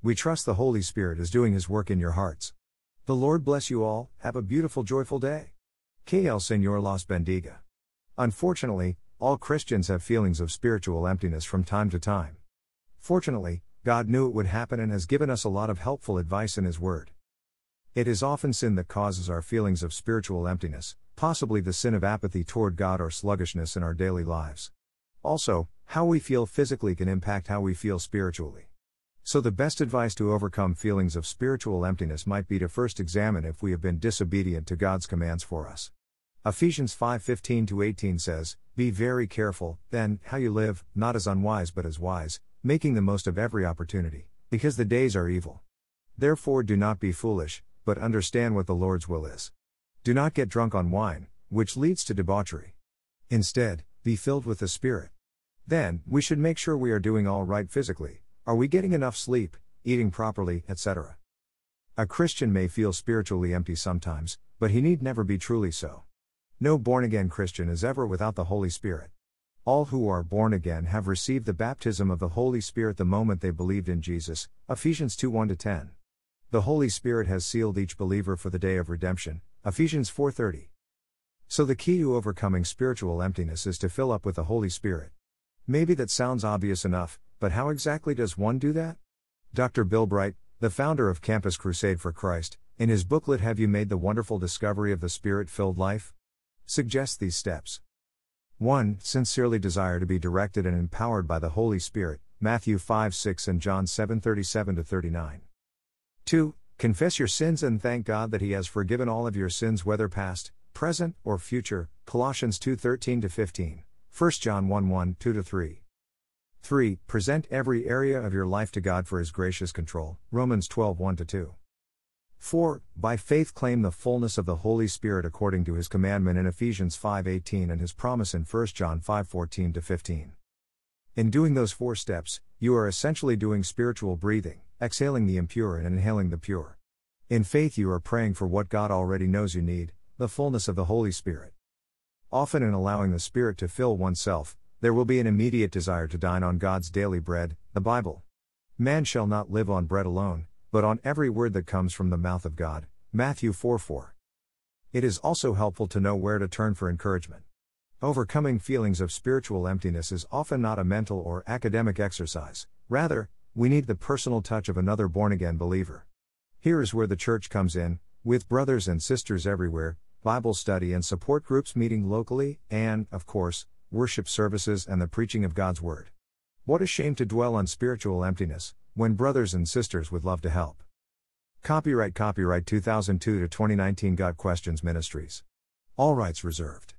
We trust the Holy Spirit is doing His work in your hearts. The Lord bless you all, have a beautiful, joyful day. El Señor Las bendiga. Unfortunately, all Christians have feelings of spiritual emptiness from time to time. Fortunately, God knew it would happen and has given us a lot of helpful advice in His Word. It is often sin that causes our feelings of spiritual emptiness, possibly the sin of apathy toward God or sluggishness in our daily lives. Also, how we feel physically can impact how we feel spiritually. So, the best advice to overcome feelings of spiritual emptiness might be to first examine if we have been disobedient to God's commands for us. Ephesians 5:15 18 says, "Be very careful, then, how you live, not as unwise but as wise, making the most of every opportunity, because the days are evil. Therefore do not be foolish, but understand what the Lord's will is. Do not get drunk on wine, which leads to debauchery. Instead, be filled with the Spirit. Then, we should make sure we are doing all right physically, are we getting enough sleep, eating properly, etc.? A Christian may feel spiritually empty sometimes, but he need never be truly so. No born again Christian is ever without the Holy Spirit. All who are born again have received the baptism of the Holy Spirit the moment they believed in Jesus. Ephesians 2 1 10. The Holy Spirit has sealed each believer for the day of redemption. Ephesians 4:30. So the key to overcoming spiritual emptiness is to fill up with the Holy Spirit. Maybe that sounds obvious enough, but how exactly does one do that? Dr. Bill Bright, the founder of Campus Crusade for Christ, in his booklet Have You Made the Wonderful Discovery of the Spirit Filled Life? suggests these steps. 1. Sincerely desire to be directed and empowered by the Holy Spirit, Matthew 5 6 and John 7 37 39. 2. Confess your sins and thank God that He has forgiven all of your sins, whether past, present, or future, Colossians 2 13 15, 1 John 1 1 2 3. 3. Present every area of your life to God for His gracious control. Romans 12 1 2. 4. By faith claim the fullness of the Holy Spirit according to His commandment in Ephesians 5:18 and His promise in 1 John 5:14 15. In doing those four steps, you are essentially doing spiritual breathing, exhaling the impure and inhaling the pure. In faith, you are praying for what God already knows you need, the fullness of the Holy Spirit. Often, in allowing the Spirit to fill oneself, there will be an immediate desire to dine on God's daily bread, the Bible. Man shall not live on bread alone, but on every word that comes from the mouth of God. Matthew 4 4. It is also helpful to know where to turn for encouragement. Overcoming feelings of spiritual emptiness is often not a mental or academic exercise, rather, we need the personal touch of another born again believer. Here is where the church comes in, with brothers and sisters everywhere, Bible study and support groups meeting locally, and, of course, worship services, and the preaching of God's Word. What a shame to dwell on spiritual emptiness, when brothers and sisters would love to help. Copyright Copyright 2002 to 2019 Got Questions Ministries. All rights reserved.